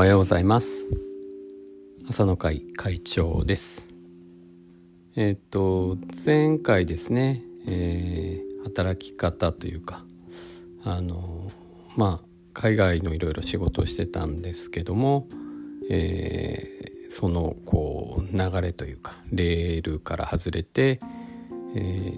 おはようございます。朝の会会長です。えっ、と前回ですね、えー、働き方というかあのまあ海外のいろいろ仕事をしてたんですけども、えー、そのこう流れというかレールから外れて、え、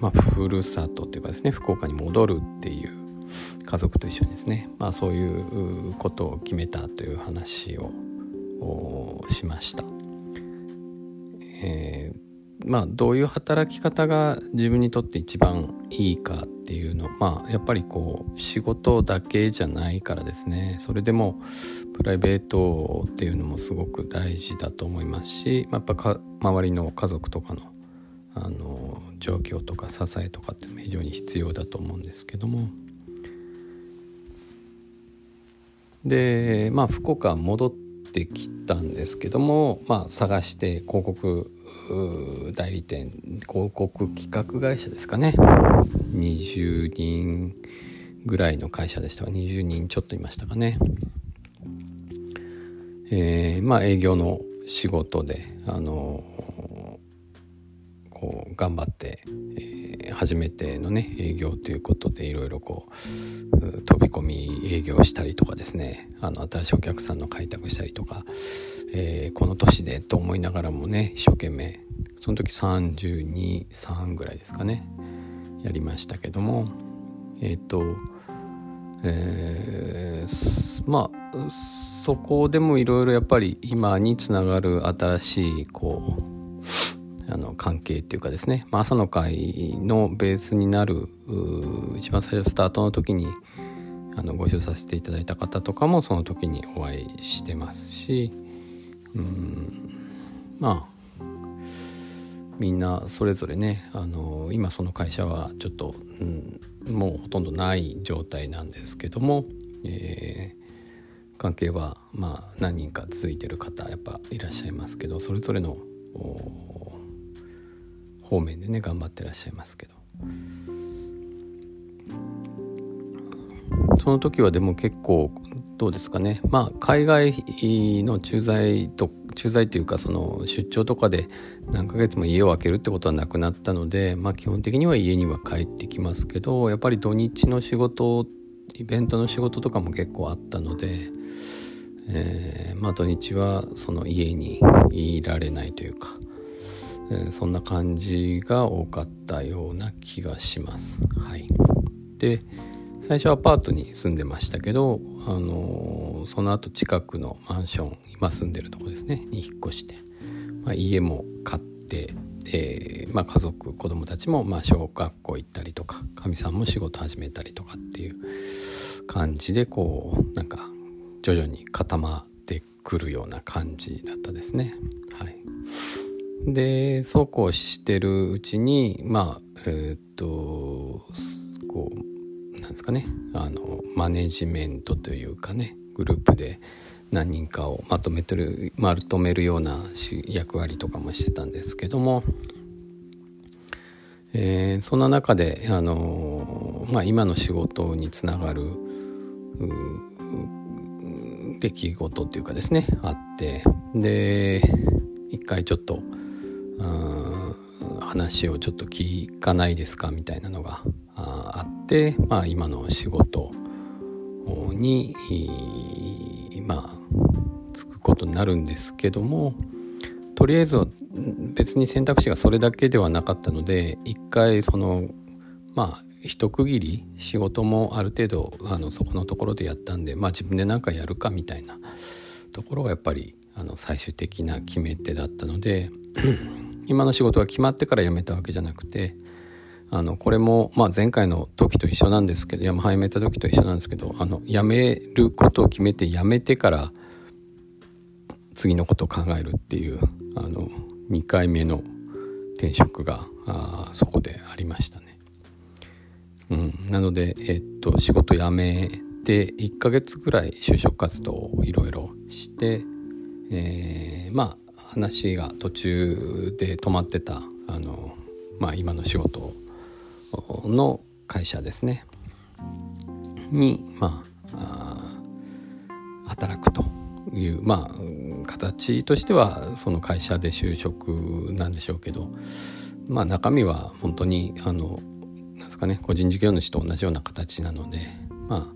まあ、ふるさとっていうかですね福岡に戻るっていう家族と一緒にですね、まあ、そういうことを決めたという話をしました。えーまあ、どういう働き方が自分にとって一番いいかっていうのまあやっぱりこう仕事だけじゃないからですねそれでもプライベートっていうのもすごく大事だと思いますし、まあ、やっぱ周りの家族とかのあの状況とか支えとかっていうのも非常に必要だと思うんですけども。でまあ福岡戻ってきたんですけども、まあ、探して広告代理店広告企画会社ですかね20人ぐらいの会社でしたが20人ちょっといましたかね。えー、まあ営業の仕事であのこう頑張って、え、初めてのね営業ということでいろいろこう飛び込み営業したりとかですねあの新しいお客さんの開拓したりとか、えー、この年でと思いながらもね一生懸命その時323ぐらいですかねやりましたけどもえっ、とえー、まあそこでもいろいろやっぱり今につながる新しいこうあの関係っていうかですね、まあ、朝の会のベースになる一番最初スタートの時にあのご一緒させていただいた方とかもその時にお会いしてますしうんまあみんなそれぞれねあの今その会社はちょっと、うん、もうほとんどない状態なんですけども、えー、関係はまあ何人か続いてる方やっぱいらっしゃいますけどそれぞれの方面でね頑張ってらっしゃいますけど。その時はでも結構どうですかね。まあ海外の駐在と駐在というかその出張とかで何ヶ月も家を空けるってことはなくなったのでまあ基本的には家には帰ってきますけどやっぱり土日の仕事イベントの仕事とかも結構あったので、えー、まあ土日はその家にいられないというか。そんな感じが多かったような気がします。はい、で最初はアパートに住んでましたけど、あのー、その後近くのマンション今住んでるとこですねに引っ越して、まあ、家も買って、えーまあ、家族子供たちもまあ小学校行ったりとかかみさんも仕事始めたりとかっていう感じでこうなんか徐々に固まってくるような感じだったですね。はいでそうこうしてるうちにまあえー、っとこうなんですかね。あのマネジメントというかねグループで何人かをまとめてるまとめるような役割とかもしてたんですけども、えー、そんな中で、あのまあ、今の仕事につながる出来事っていうかですねあってで一回ちょっと話をちょっと聞かないですかみたいなのがあって、まあ、今の仕事にまあつくことになるんですけどもとりあえず別に選択肢がそれだけではなかったので一回そのまあ一区切り仕事もある程度あのそこのところでやったんでまあ自分で何かやるかみたいなところがやっぱりあの最終的な決め手だったので今の仕事が決まってから辞めたわけじゃなくてあのこれも、まあ、前回の時と一緒なんですけど辞めた時と一緒なんですけどあの辞めることを決めて辞めてから次のことを考えるっていうあの2回目の転職があそこでありましたね。うん、なので、えっと、仕事辞めて1ヶ月ぐらい就職活動をいろいろして、えー、まあ話が途中で止まってたあの、まあ、今の仕事の会社ですね。に、まあ、働くというまあ形としてはその会社で就職なんでしょうけどまあ中身は本当にあのなんですかね個人事業主と同じような形なのでまあ、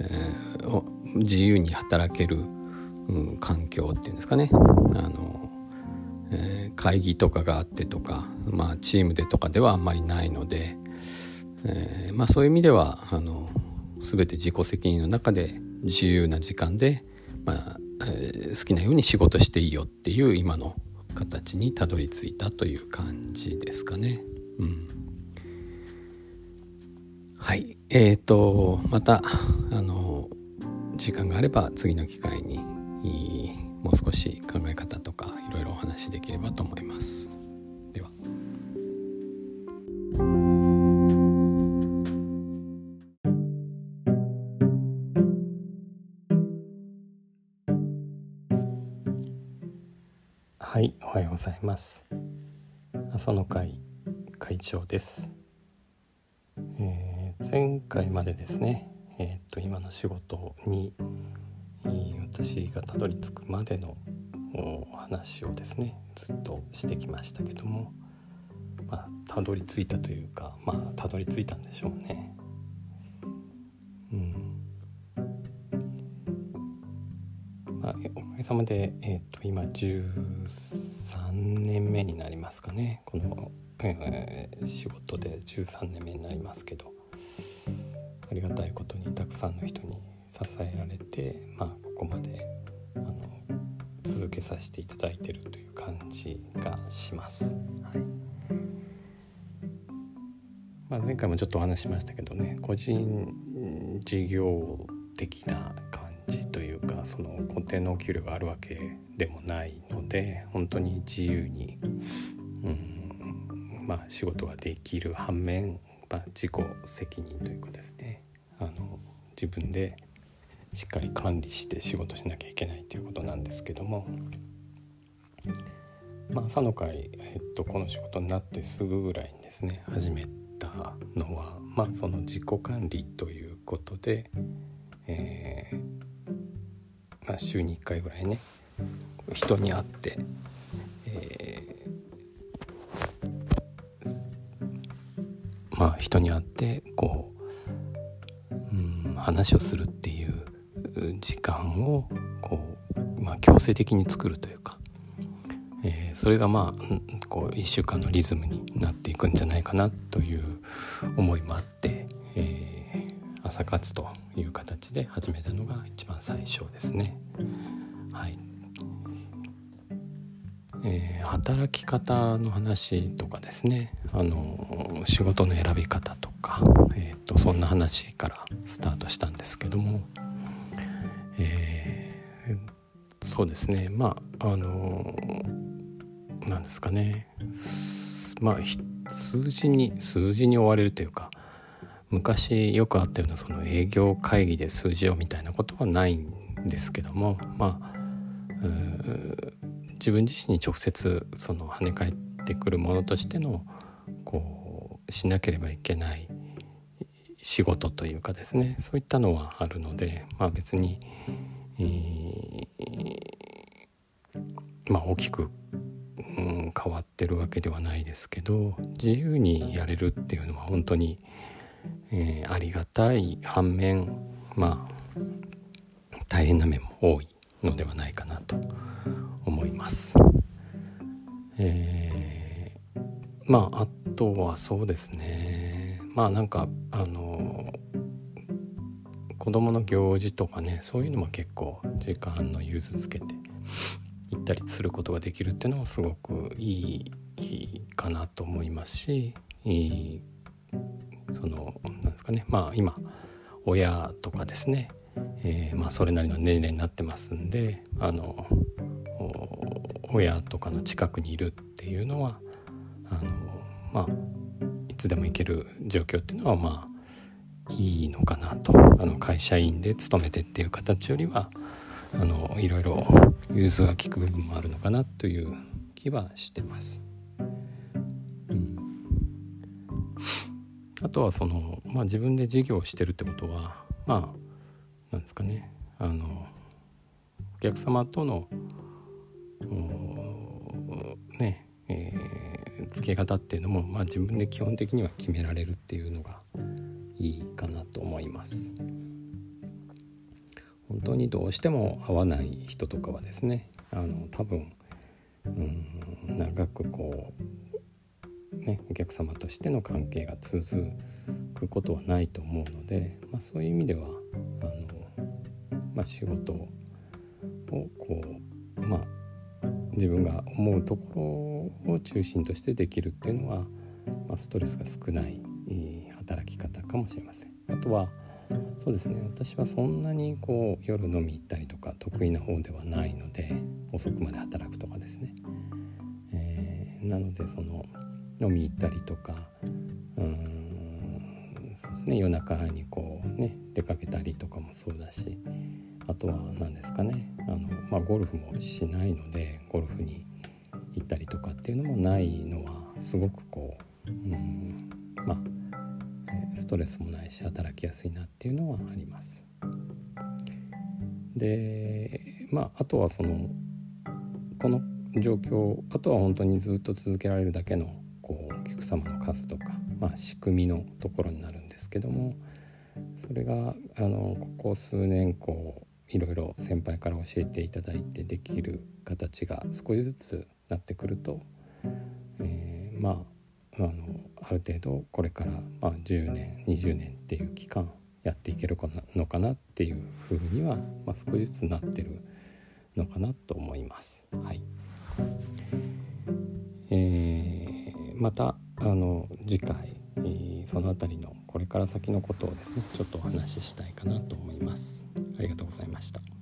えー、自由に働ける、うん、環境っていうんですかね。あの、えー、会議とかがあってとか、まあ、チームでとかではあんまりないので、えー、まあ、そういう意味ではあの全て自己責任の中で自由な時間で、まあえー、好きなように仕事していいよっていう今の形にたどり着いたという感じですかね。うん、はい。えーとまたあの時間があれば次の機会にもう少し考え方とかいろいろお話できればと思います。では。はい、おはようございます。朝の会会長です。えー、前回までですね、えー、っと今の仕事に、私がたどり着くまでのお話をですねずっとしてきましたけどもまあたどり着いたというかまあたどり着いたんでしょうね。うんまあ、おかげさまで、えーと、今13年目になりますかねこの、えー、仕事で13年目になりますけどありがたいことにたくさんの人に支えられて、まあ、ここまであの続けさせていただいてるという感じがします。はいまあ、前回もちょっとお話しましたけどね個人事業的な感じというかその固定のお給料があるわけでもないので本当に自由に、うんまあ、仕事ができる反面、まあ、自己責任というかですねあの自分でしっかり管理して仕事しなきゃいけないということなんですけども、まあ、朝の会、えっと、この仕事になってすぐぐらいにですね始めたのは、まあ、その自己管理ということで、えー、まあ、週に1回ぐらいね人に会って、えー、まあ人に会ってこう、うん、話をするって時間をこう、まあ、強制的に作るというか、えー、それがまあこう1週間のリズムになっていくんじゃないかなという思いもあって、えー、朝活という形で始めたのが一番最初ですね。はい。えー、働き方の話とかですね。あの仕事の選び方とか、えーとそんな話からスタートしたんですけども。えー、そうですね。まああのなんですかね。まあ数字に数字に追われるというか昔よくあったようなその営業会議で数字をみたいなことはないんですけどもまあ自分自身に直接その跳ね返ってくるものとしてのこうしなければいけない仕事というかですねそういったのはあるので、まあ、別に、えー、まあ、大きく、うん、変わってるわけではないですけど自由にやれるっていうのは本当に、えー、ありがたい反面まあ大変な面も多いのではないかなと思います。えー、まああとはそうですねまあなんかあの子供の行事とかねそういうのも結構時間の融通つけて行ったりすることができるっていうのはすごくいいかなと思いますしそのなんですかね。まあ今親とかですね、えー、まあそれなりの年齢になってますんであの親とかの近くにいるっていうのはあのまあつでも行ける状況っていうのはまあいいのかなと。あの会社員で勤めてっていう形よりはあのいろいろ融通が利く部分もあるのかなという気はしてます。うん、あとはその、まあ、自分で事業をしてるってことはまあなんですかね。あのお客様とのー、付け方っていうのも、まあ、自分で基本的には決められるっていうのがいいかなと思います。本当にどうしても合わない人とかはですねあの多分うん長くこうねお客様としての関係が続くことはないと思うので、まあ、そういう意味ではあの、まあ、仕事をこうまあ自分が思うところを中心としてできるっていうのは、まあ、ストレスが少ない働き方かもしれません。あとはそうですね。私はそんなにこう夜飲み行ったりとか得意な方ではないので遅くまで働くとかですね、えー、なのでその飲み行ったりとかですね。夜中にこうね出かけたりとかもそうだし。あとは何ですかね。あの、まあ、ゴルフもしないのでゴルフに行ったりとかっていうのもないのはすごくこううんまあストレスもないし働きやすいなっていうのはあります。でまああとはそのこの状況あとは本当にずっと続けられるだけのこうお客様の数とか、まあ、仕組みのところになるんですけどもそれがあのここ数年こういろいろ先輩から教えていただいてできる形が少しずつなってくると、えー、まああのある程度これから、まあ、10年20年っていう期間やっていけるのかなっていうふうには、まあ、少しずつなってるのかなと思います。はいえー、またあの次回、その辺りのこれから先のことをですねちょっとお話ししたいかなと思います。ありがとうございました。